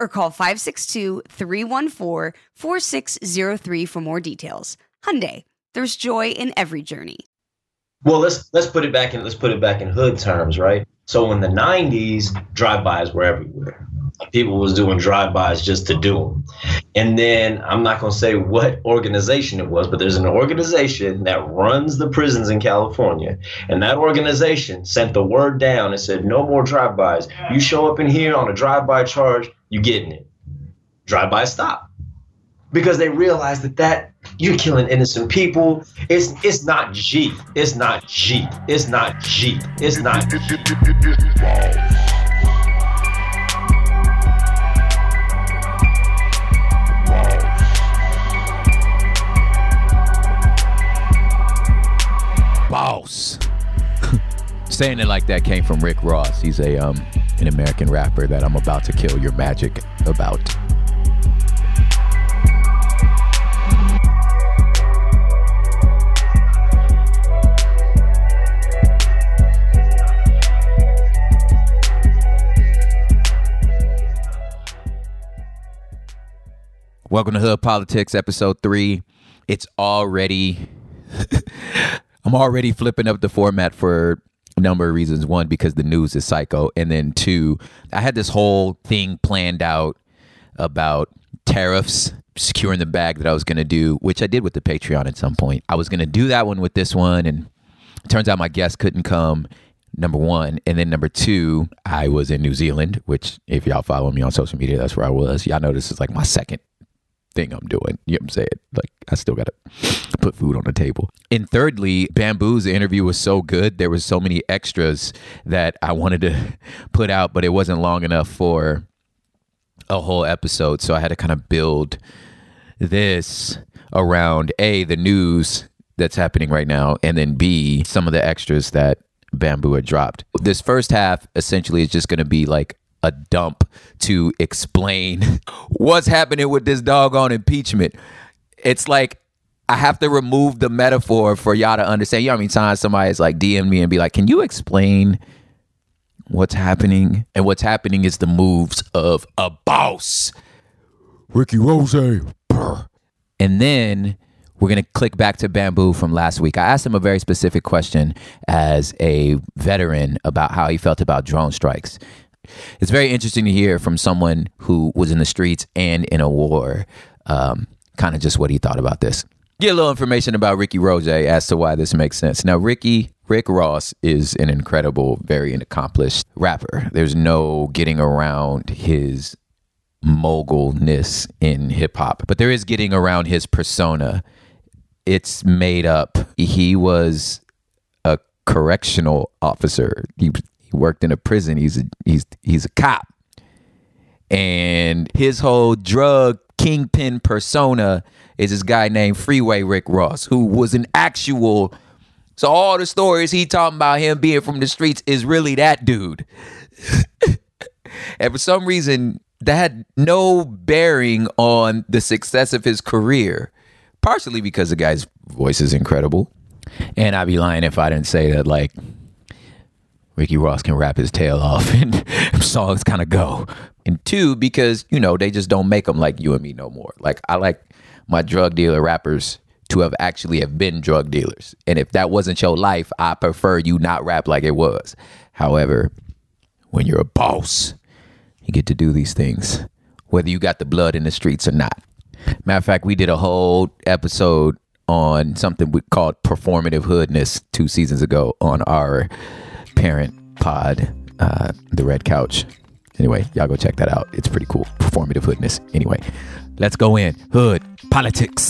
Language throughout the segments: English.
or call 562-314-4603 for more details. Hyundai, there's joy in every journey. Well, let's let's put it back in let's put it back in hood terms, right? So in the '90s, drive-bys were everywhere. People was doing drive-bys just to do them, and then I'm not gonna say what organization it was, but there's an organization that runs the prisons in California, and that organization sent the word down and said no more drive-bys. You show up in here on a drive-by charge, you getting it. Drive-by stop because they realize that that you're killing innocent people. It's it's not Jeep. It's not Jeep. It's not Jeep. It's not. Boss. Saying it like that came from Rick Ross. He's a um an American rapper that I'm about to kill your magic about. Welcome to Hood Politics, episode three. It's already, I'm already flipping up the format for number of reasons. One, because the news is psycho. And then two, I had this whole thing planned out about tariffs, securing the bag that I was going to do, which I did with the Patreon at some point. I was going to do that one with this one. And turns out my guest couldn't come number one. And then number two, I was in New Zealand, which if y'all follow me on social media, that's where I was. Y'all know this is like my second thing I'm doing. You know what I'm saying? Like I still gotta put food on the table. And thirdly, Bamboo's interview was so good. There was so many extras that I wanted to put out, but it wasn't long enough for a whole episode. So I had to kind of build this around A, the news that's happening right now, and then B, some of the extras that Bamboo had dropped. This first half essentially is just gonna be like a dump to explain what's happening with this doggone impeachment. It's like I have to remove the metaphor for y'all to understand. You know how many times somebody's like DM me and be like, Can you explain what's happening? And what's happening is the moves of a boss. Ricky Rose. And then we're going to click back to Bamboo from last week. I asked him a very specific question as a veteran about how he felt about drone strikes. It's very interesting to hear from someone who was in the streets and in a war, um, kind of just what he thought about this. Get a little information about Ricky Rose as to why this makes sense. Now, Ricky Rick Ross is an incredible, very accomplished rapper. There's no getting around his mogulness in hip hop, but there is getting around his persona. It's made up. He was a correctional officer. He, worked in a prison. He's a, he's he's a cop, and his whole drug kingpin persona is this guy named Freeway Rick Ross, who was an actual. So all the stories he talking about him being from the streets is really that dude. and for some reason, that had no bearing on the success of his career. Partially because the guy's voice is incredible. And I'd be lying if I didn't say that, like, Ricky Ross can rap his tail off and songs kind of go. And two, because, you know, they just don't make them like you and me no more. Like, I like my drug dealer rappers to have actually have been drug dealers. And if that wasn't your life, I prefer you not rap like it was. However, when you're a boss, you get to do these things, whether you got the blood in the streets or not. Matter of fact, we did a whole episode on something we called performative hoodness two seasons ago on our parent pod, uh, The Red Couch. Anyway, y'all go check that out. It's pretty cool. Performative hoodness. Anyway, let's go in. Hood politics.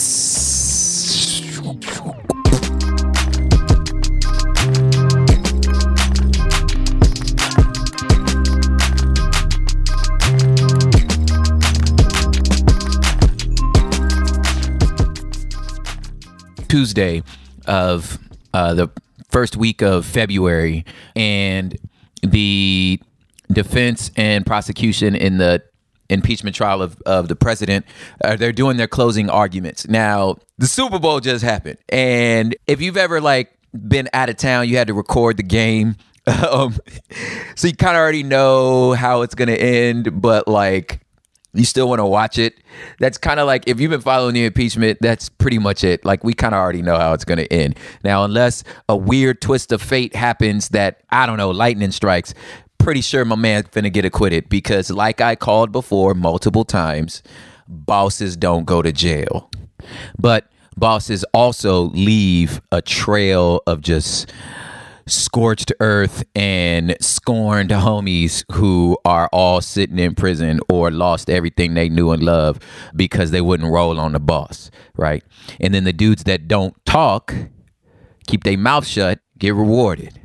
Tuesday of uh, the first week of February, and the defense and prosecution in the impeachment trial of, of the president uh, they're doing their closing arguments. Now the super bowl just happened and if you've ever like been out of town you had to record the game. Um, so you kind of already know how it's gonna end but like you still want to watch it. That's kind of like if you've been following the impeachment, that's pretty much it. Like we kind of already know how it's going to end. Now, unless a weird twist of fate happens that I don't know, lightning strikes, pretty sure my man's finna get acquitted because, like I called before multiple times, bosses don't go to jail, but bosses also leave a trail of just scorched earth and scorned homies who are all sitting in prison or lost everything they knew and loved because they wouldn't roll on the boss, right? And then the dudes that don't talk, keep their mouth shut, get rewarded.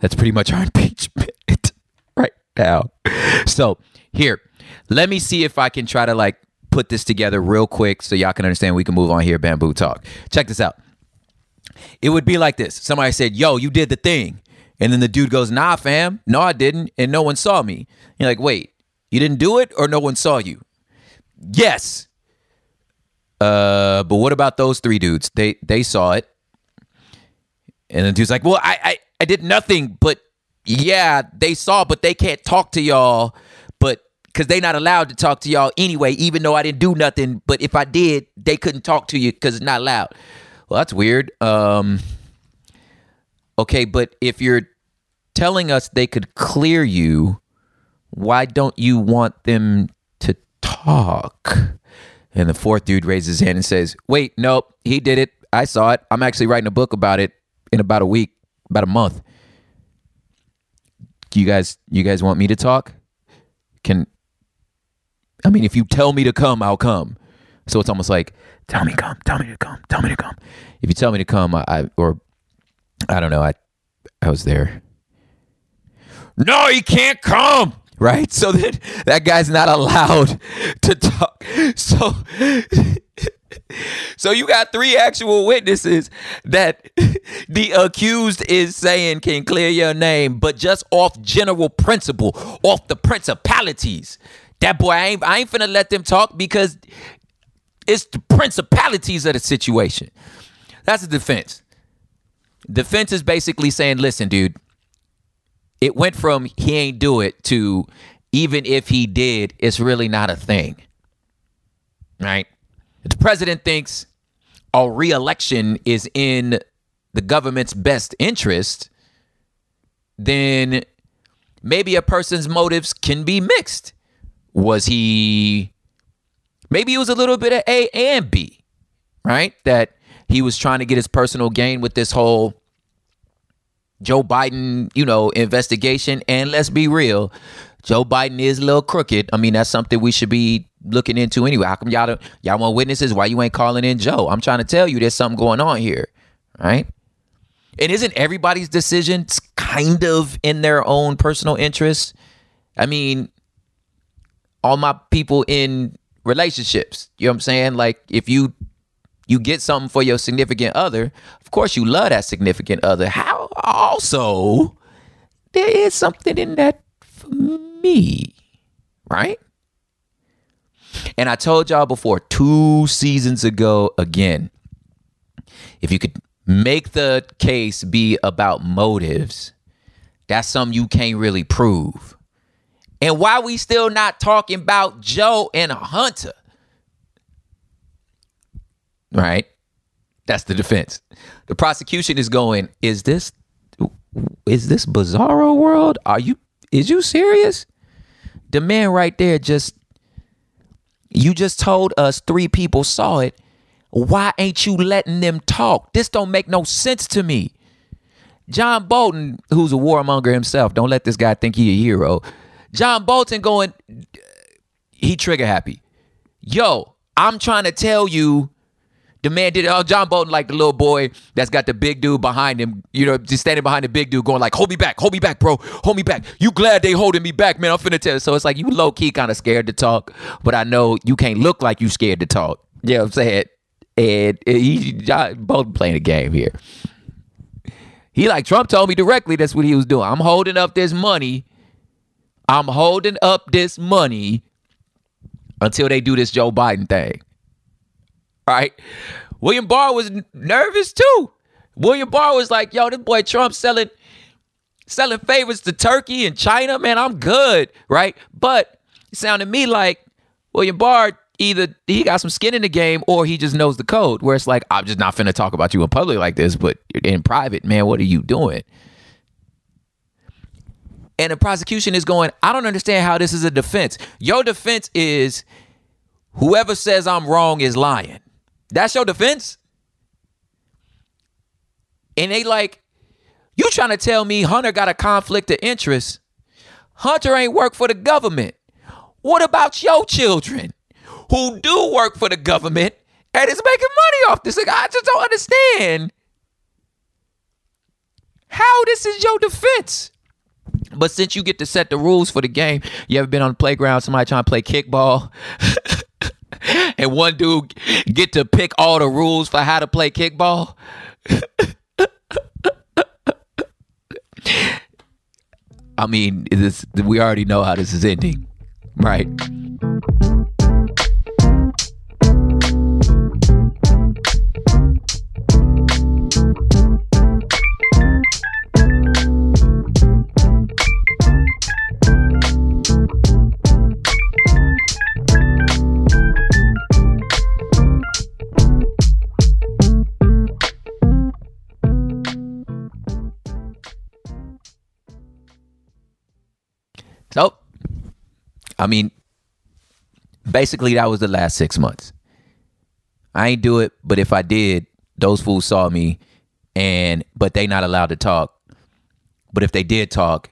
That's pretty much our impeachment right now. So, here, let me see if I can try to like put this together real quick so y'all can understand we can move on here bamboo talk. Check this out. It would be like this. Somebody said, Yo, you did the thing. And then the dude goes, Nah, fam. No, I didn't. And no one saw me. You're like, Wait, you didn't do it or no one saw you? Yes. Uh, but what about those three dudes? They they saw it. And the dude's like, Well, I I, I did nothing, but yeah, they saw, but they can't talk to y'all. But because they not allowed to talk to y'all anyway, even though I didn't do nothing. But if I did, they couldn't talk to you because it's not allowed. Well, that's weird. Um, okay, but if you're telling us they could clear you, why don't you want them to talk? And the fourth dude raises his hand and says, Wait, nope, he did it. I saw it. I'm actually writing a book about it in about a week, about a month. You guys, you guys want me to talk? Can I mean, if you tell me to come, I'll come. So it's almost like, tell me to come, tell me to come, tell me to come. If you tell me to come, I, I or I don't know, I I was there. No, he can't come. Right? So then that guy's not allowed to talk. So so you got three actual witnesses that the accused is saying can clear your name, but just off general principle, off the principalities. That boy, I ain't, I ain't finna let them talk because it's the principalities of the situation. That's the defense. Defense is basically saying, listen, dude, it went from he ain't do it to even if he did, it's really not a thing. Right? The president thinks a reelection is in the government's best interest, then maybe a person's motives can be mixed. Was he maybe it was a little bit of A and B, right? That he was trying to get his personal gain with this whole Joe Biden, you know, investigation. And let's be real, Joe Biden is a little crooked. I mean, that's something we should be looking into anyway. How come y'all don't, y'all want witnesses? Why you ain't calling in Joe? I'm trying to tell you there's something going on here, right? And isn't everybody's decisions kind of in their own personal interest? I mean, all my people in relationships, you know what I'm saying? Like if you you get something for your significant other, of course you love that significant other. How also there is something in that for me, right? And I told y'all before two seasons ago again, if you could make the case be about motives, that's something you can't really prove. And why we still not talking about Joe and Hunter? Right? That's the defense. The prosecution is going, is this is this bizarro world? Are you is you serious? The man right there just you just told us three people saw it. Why ain't you letting them talk? This don't make no sense to me. John Bolton, who's a warmonger himself, don't let this guy think he a hero. John Bolton going, he trigger happy. Yo, I'm trying to tell you the man did. Oh, John Bolton, like the little boy that's got the big dude behind him, you know, just standing behind the big dude, going like, "Hold me back, hold me back, bro, hold me back." You glad they holding me back, man? I'm finna tell. You. So it's like you low key kind of scared to talk, but I know you can't look like you scared to talk. You know what I'm saying? And, and he John Bolton playing a game here. He like Trump told me directly that's what he was doing. I'm holding up this money. I'm holding up this money until they do this Joe Biden thing right? William Barr was nervous too. William Barr was like, yo, this boy Trump selling selling favors to Turkey and China, man, I'm good, right? But it sounded to me like William Barr either he got some skin in the game or he just knows the code where it's like, I'm just not finna talk about you in public like this, but in private, man, what are you doing? And the prosecution is going, I don't understand how this is a defense. Your defense is whoever says I'm wrong is lying. That's your defense? And they like, you trying to tell me Hunter got a conflict of interest? Hunter ain't work for the government. What about your children who do work for the government and is making money off this? Like, I just don't understand how this is your defense. But since you get to set the rules for the game, you ever been on the playground, somebody trying to play kickball? and one dude get to pick all the rules for how to play kickball. I mean, this we already know how this is ending, right? So, I mean, basically, that was the last six months. I ain't do it, but if I did, those fools saw me, and but they not allowed to talk. But if they did talk,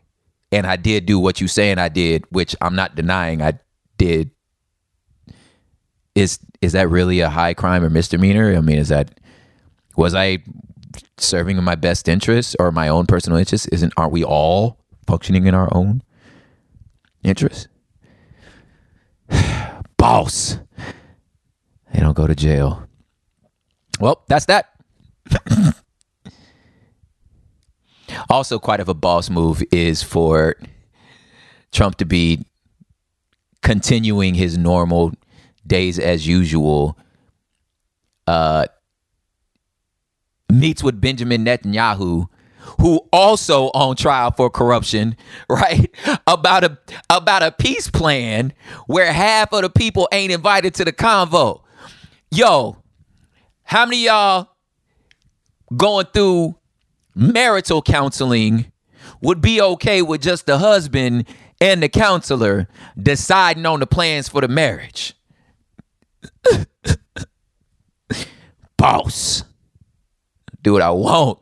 and I did do what you saying I did, which I'm not denying I did, is is that really a high crime or misdemeanor? I mean, is that was I serving in my best interest or my own personal interest? Isn't aren't we all functioning in our own interest. Boss. They don't go to jail. Well, that's that. also, quite of a boss move is for Trump to be continuing his normal days as usual. Uh, meets with Benjamin Netanyahu who also on trial for corruption, right? About a about a peace plan where half of the people ain't invited to the convo. Yo, how many y'all going through marital counseling would be okay with just the husband and the counselor deciding on the plans for the marriage? Boss. Do what I want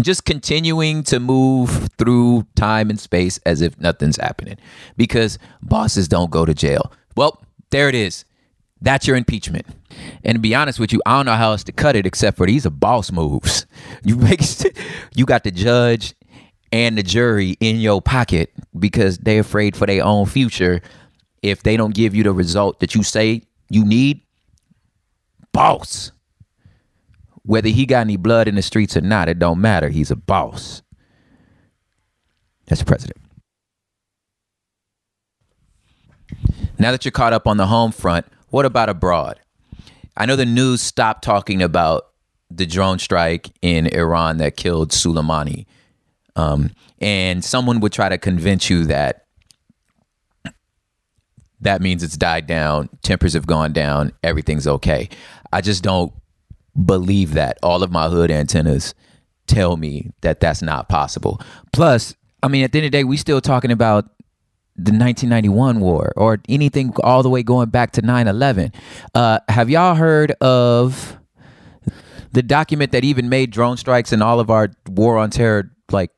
just continuing to move through time and space as if nothing's happening because bosses don't go to jail. Well, there it is. That's your impeachment. And to be honest with you, I don't know how else to cut it except for these are boss moves. You make you got the judge and the jury in your pocket because they're afraid for their own future. If they don't give you the result that you say you need, boss. Whether he got any blood in the streets or not, it don't matter. He's a boss. That's president. Now that you're caught up on the home front, what about abroad? I know the news stopped talking about the drone strike in Iran that killed Soleimani. Um, and someone would try to convince you that that means it's died down, tempers have gone down, everything's okay. I just don't believe that. All of my hood antennas tell me that that's not possible. Plus, I mean, at the end of the day, we still talking about the 1991 war or anything all the way going back to 9-11 uh, have y'all heard of the document that even made drone strikes and all of our war on terror like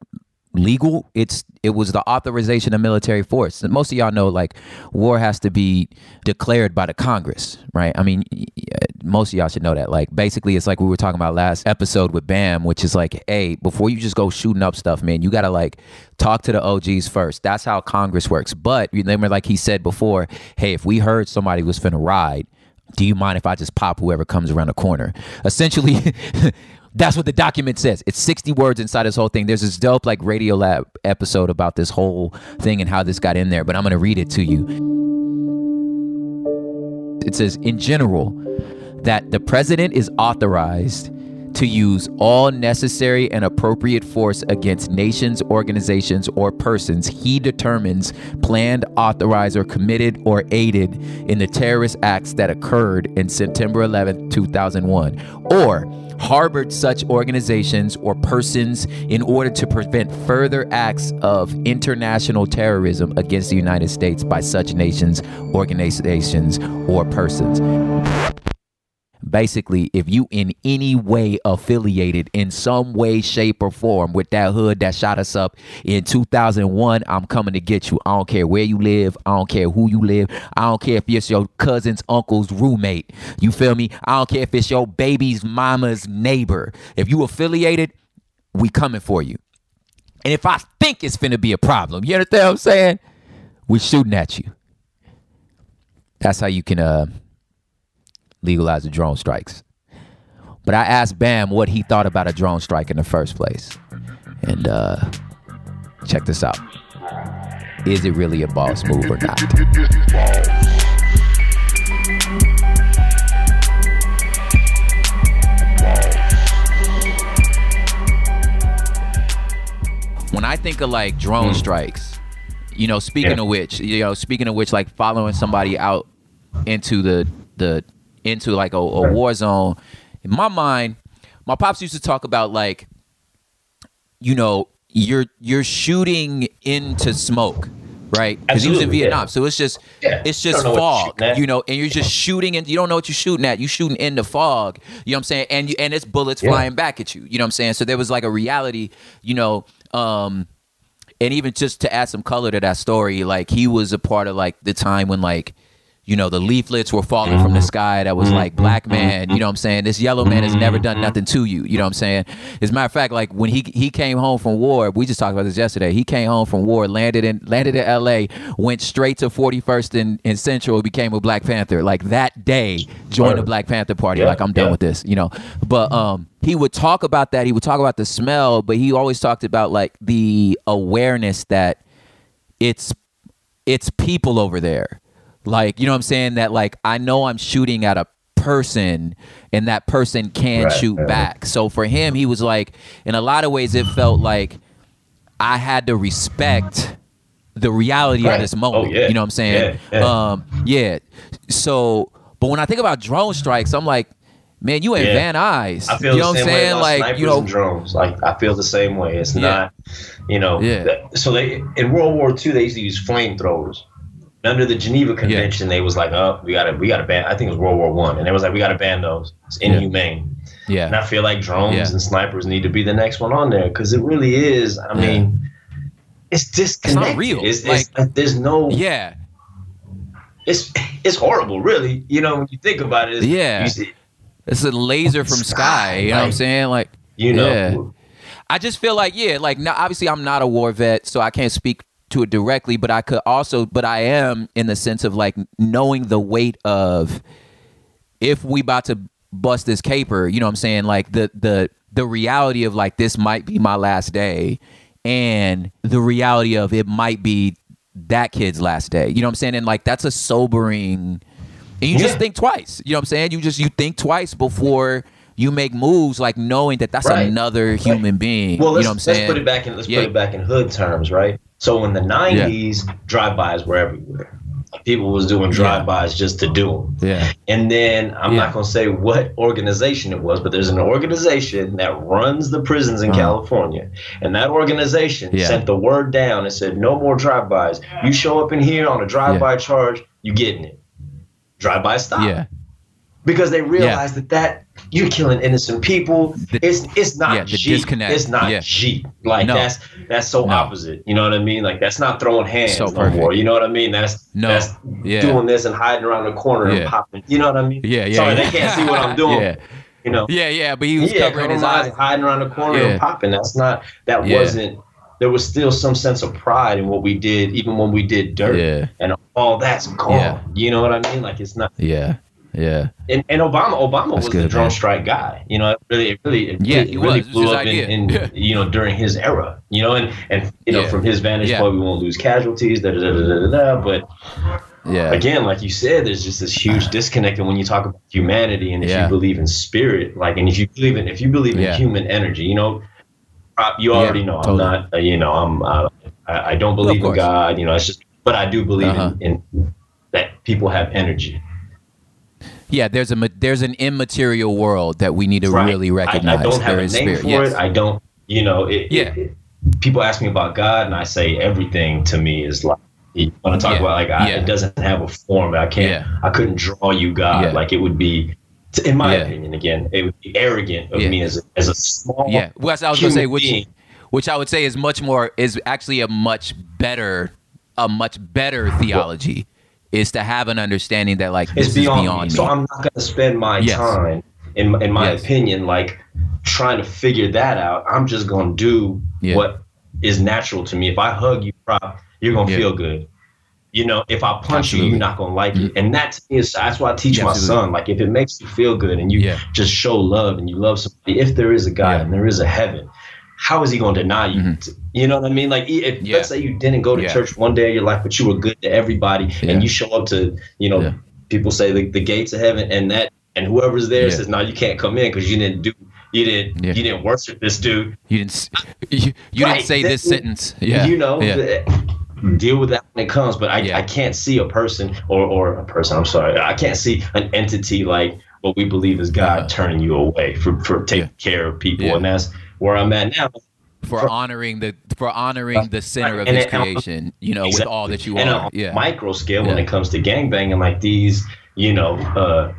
legal. It's it was the authorization of military force. And most of y'all know like war has to be declared by the Congress, right? I mean, uh, most of y'all should know that. Like basically, it's like we were talking about last episode with Bam, which is like, hey, before you just go shooting up stuff, man, you gotta like talk to the OGs first. That's how Congress works. But remember, like he said before, hey, if we heard somebody was finna ride. Do you mind if I just pop whoever comes around the corner? Essentially, That's what the document says. It's 60 words inside this whole thing. There's this dope like Radiolab episode about this whole thing and how this got in there, but I'm going to read it to you. It says, in general, that the president is authorized to use all necessary and appropriate force against nations, organizations, or persons he determines planned, authorized, or committed or aided in the terrorist acts that occurred in September 11, 2001, or harbored such organizations or persons in order to prevent further acts of international terrorism against the United States by such nations, organizations, or persons basically if you in any way affiliated in some way shape or form with that hood that shot us up in 2001 i'm coming to get you. I don't care where you live. I don't care who you live. I don't care if it's your cousin's uncle's roommate. You feel me? I don't care if it's your baby's mama's neighbor. If you affiliated we coming for you. And if i think it's gonna be a problem you understand what i'm saying? We shooting at you. That's how you can uh legalize the drone strikes. But I asked Bam what he thought about a drone strike in the first place. And uh, check this out. Is it really a boss move or not? When I think of like drone mm. strikes, you know, speaking yeah. of which, you know, speaking of which, like following somebody out into the the into like a, a war zone, in my mind, my pops used to talk about like, you know, you're you're shooting into smoke, right? Because he was in Vietnam, yeah. so it's just yeah. it's just fog, you know, and you're just shooting and you don't know what you're shooting at. You're shooting in the fog, you know what I'm saying? And you, and it's bullets yeah. flying back at you, you know what I'm saying? So there was like a reality, you know, um, and even just to add some color to that story, like he was a part of like the time when like you know, the leaflets were falling from the mm-hmm. sky that was like, mm-hmm. black man, you know what I'm saying? This yellow man has never done nothing to you, you know what I'm saying? As a matter of fact, like when he he came home from war, we just talked about this yesterday. He came home from war, landed in landed in LA, went straight to 41st in, in Central, became a Black Panther. Like that day, joined the Black Panther Party. Yeah, like I'm done yeah. with this, you know. But um he would talk about that. He would talk about the smell, but he always talked about like the awareness that it's it's people over there like, you know what I'm saying? That like I know I'm shooting at a person and that person can right, shoot right. back. So for him, he was like, in a lot of ways, it felt like I had to respect the reality right. of this moment. Oh, yeah. You know what I'm saying? Yeah, yeah. Um, yeah. So, but when I think about drone strikes, I'm like, man, you ain't Van Nuys. I feel you know what I'm saying? like, you know, drones. Like, I feel the same way. It's not, you know. Yeah. So they in World War II, they used to use flamethrowers under the Geneva Convention, yeah. they was like, "Oh, we got to, we got to ban." I think it was World War One, and they was like, "We got to ban those. It's inhumane." Yeah. And I feel like drones yeah. and snipers need to be the next one on there because it really is. I mean, it's disconnected. It's not real. It's, like, it's, there's no. Yeah. it's it's horrible, really. You know, when you think about it. It's, Yeah. you see- It's a laser from Sky, sky. You know what I'm saying? Like, you know, Yeah. I just feel like yeah, like now obviously I'm not a war vet, so I can't speak to it directly, but I could also but I am in the sense of like knowing the weight of if we about to bust this caper, you know what I'm saying? Like the the the reality of like this might be my last day and the reality of it might be that kid's last day. You know what I'm saying? And like that's a sobering and you just think twice. You know what I'm saying? You just you think twice before you make moves, like knowing that that's Right. another human being. Well, you know what I'm saying? let's put it back in let's Yeah. put it back in hood terms, right? So in the '90s, drive-bys were everywhere. People was doing drive-bys just to do them. Yeah. And then I'm Yeah. not going to say what organization it was, but there's an organization that runs the prisons in Uh-huh. California. And that organization Yeah. sent the word down and said, no more drive-bys. You show up in here on a drive-by charge, you getting it. Drive-by stop. Yeah. Because they realized that that you're killing innocent people. The- it's it's not yeah, the Jeep. disconnect. It's not Yeah. Jeep. Like No. that's that's so No. opposite. You know what I mean? Like that's not throwing hands So no perfect. more. You know what I mean? That's No. that's Yeah. doing this and hiding around the corner Yeah. and popping. You know what I mean? Yeah, yeah. Sorry, they can't see what I'm doing. yeah. You know. Yeah, yeah, but he was yeah, covering his eyes. hiding around the corner and popping. That's not. That wasn't. There was still some sense of pride in what we did, even when we did dirt. Yeah. And all that's gone. You know what I mean? Like it's not. Yeah. Yeah. And, and Obama, Obama That's was the drone man. strike guy. You know, it really, it really, it Yeah, really, he really was. It was blew up idea. in, Yeah. you know during his era. You know, and and you know Yeah. from his vantage Yeah. point, we won't lose casualties. Da, da, da, da, da, da, but Yeah. again, like you said, there's just this huge disconnect. And when you talk about humanity, and if you believe in spirit, like, and if you believe in if you believe in human energy, you know, uh, you already know totally. I'm not. Uh, you know, I'm. Uh, I, I don't believe in. God. You know, it's just. But I do believe Uh-huh. in, in that people have energy. Yeah, there's a there's an immaterial world that we need to Right. really recognize. I, don't have There a name spirit. for yes. it. I don't, you know, it, Yeah. it- it- people ask me about God, and I say everything to me is like. You want to talk Yeah. about like I, Yeah. it doesn't have a form. I can't. Yeah. I couldn't draw you God. Like it would be, in my Yeah. opinion, again, it would be arrogant of Yeah. me as a, as a small. Yeah, well, I was gonna say, which being. which I would say is much more is actually a much better a much better theology is to have an understanding that like it's is beyond, beyond me. me. So I'm not to spend my Yes. time, in in my Yes. opinion, like trying to figure that out. I'm just to do Yeah. what is natural to me. If I hug you, prop, you're to Yeah. feel good. You know, if I punch Absolutely. you, you're not to like it. Mm-hmm. And that to me is that's why I teach Yeah, my son. Like if it makes you feel good and you Yeah. just show love and you love somebody, if there is a God and there is a heaven. How is he going to deny you? Mhm. You know what I mean? Like, if Yeah. let's say you didn't go to Yeah. church one day of your life, but you were good to everybody, Yeah. and you show up to, you know, Yeah. people say the, the gates of heaven and that and whoever's there Yeah. says no you can't come in because you didn't do you didn't Yeah. you didn't worship this dude you didn't you, you Right, didn't say this that- sentence. Yeah, you know yeah. th- deal with that when it comes but I, Yeah. I can't see a person or or a person i'm sorry i can't see an entity like what we believe is god Uh-huh. turning you away for for taking care of people Yeah. and that's where i'm at now for, for- honoring the for honoring the center of his it- creation. You know, with all that you and are. Yeah, micro scale when it comes to gangbanging like these you know uh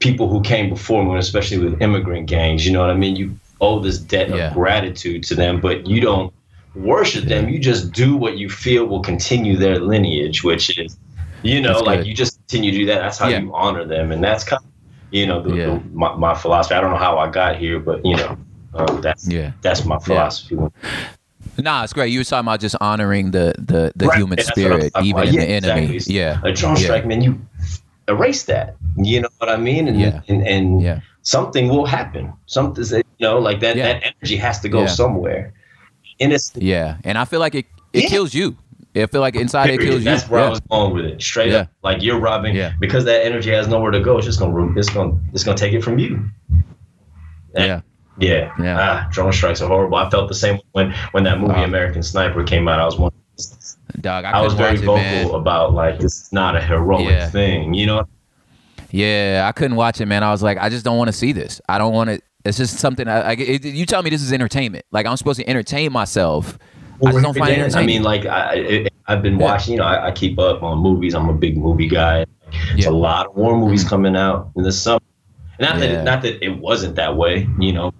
people who came before me especially with immigrant gangs you know what i mean you owe this debt Yeah. of gratitude to them but you don't worship them you just do what you feel will continue their lineage which is you know That's like good. you just continue to do that that's how Yeah. you honor them and that's kind of you know the, Yeah. the, my, my philosophy i don't know how i got here but you know um, that's Yeah. that's my philosophy Nah, it's great. You were talking about just honoring the the, the Right, human and that's what I'm spirit, even Yeah, the enemy. exactly. Yeah, a drone yeah. strike, man, you erase that. You know what I mean? And Yeah. and, and Yeah. something will happen. Something you know, like that Yeah. that energy has to go Yeah. somewhere. And it's Yeah, and I feel like it it Yeah. kills you. I feel like inside it kills you. That's where yeah. I was going with it. Straight Yeah. up. Like you're robbing Yeah. because that energy has nowhere to go, it's just gonna it's gonna it's gonna take it from you. And- yeah. Yeah. Yeah. Ah, drone strikes are horrible. I felt the same when when that movie Uh, American Sniper came out. I was one Dog, I, I, was very vocal it, about like this is not a heroic Yeah. thing. You know, Yeah, I couldn't watch it, man. I was like, I just don't want to see this. I don't want to. It's just something. I, I it, you tell me this is entertainment. Like I'm supposed to entertain myself. I just don't find it I mean, like I, I've been Yeah. watching. You know, I, I keep up on movies. I'm a big movie guy. There's Yeah. a lot of war movies coming out in the summer. Not that it, not that it wasn't that way. You know,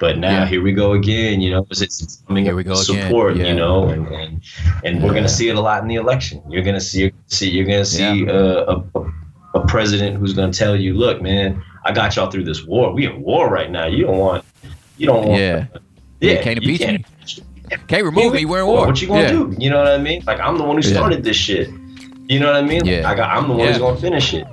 But now Yeah. here we go again. You know, it's, it's coming Here we go support. yeah. You know, and and, and we're gonna see it a lot in the election. You're gonna see see you're gonna see uh, a, a a president who's gonna tell you, look, man, I got y'all through this war. We in war right now. You don't want. You don't want. Yeah. Yeah. You can't you impeach me. can't- Can't remove me. We're in war. What you gonna Yeah. do? You know what I mean? Like I'm the one who Yeah. started this shit. You know what I mean? Like, Yeah. I got. I'm the one Yeah. who's gonna finish it.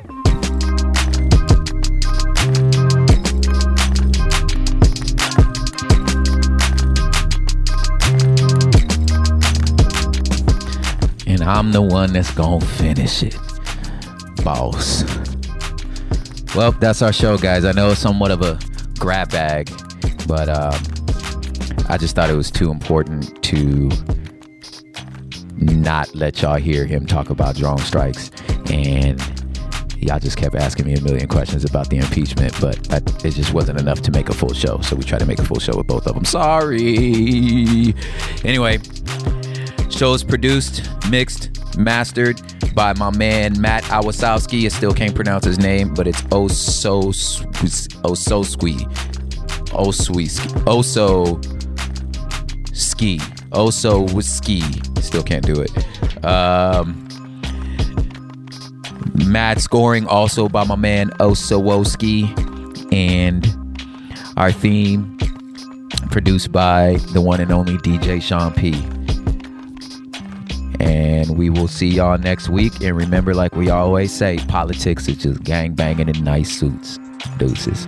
I'm the one that's gonna finish it. Boss. Well, that's our show, guys. I know it's somewhat of a grab bag, but um, I just thought it was too important to not let y'all hear him talk about drone strikes. And y'all just kept asking me a million questions about the impeachment, but that, it just wasn't enough to make a full show. So we tried to make a full show with both of them. Sorry. Anyway, Show is produced, mixed, mastered by my man Matt Awasowski. I still can't pronounce his name, but it's oh so oh so squee. Oh sweet oh so ski. Oh so whiskey. Still can't do it. Um Matt scoring also by my man Osowoski. And our theme produced by the one and only DJ Sean P. And we will see y'all next week. And remember, like we always say, politics is just gang banging in nice suits. Deuces.